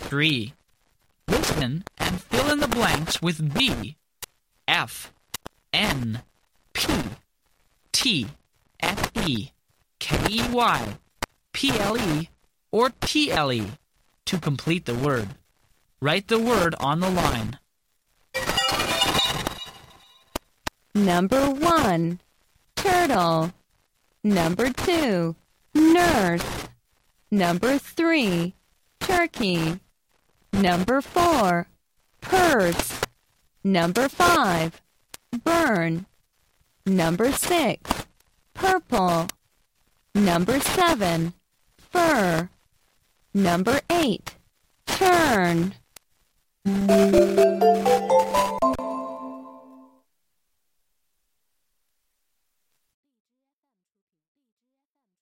3. Listen and fill in the blanks with B, F, N, P, T, F, E, K, E, Y, P, L, E, or T, L, E to complete the word. Write the word on the line. Number 1. Turtle. Number 2. Nurse. Number 3. Turkey. Number 4. Purse. Number 5. Burn. Number 6. Purple. Number 7. Fur. Number 8. Turn.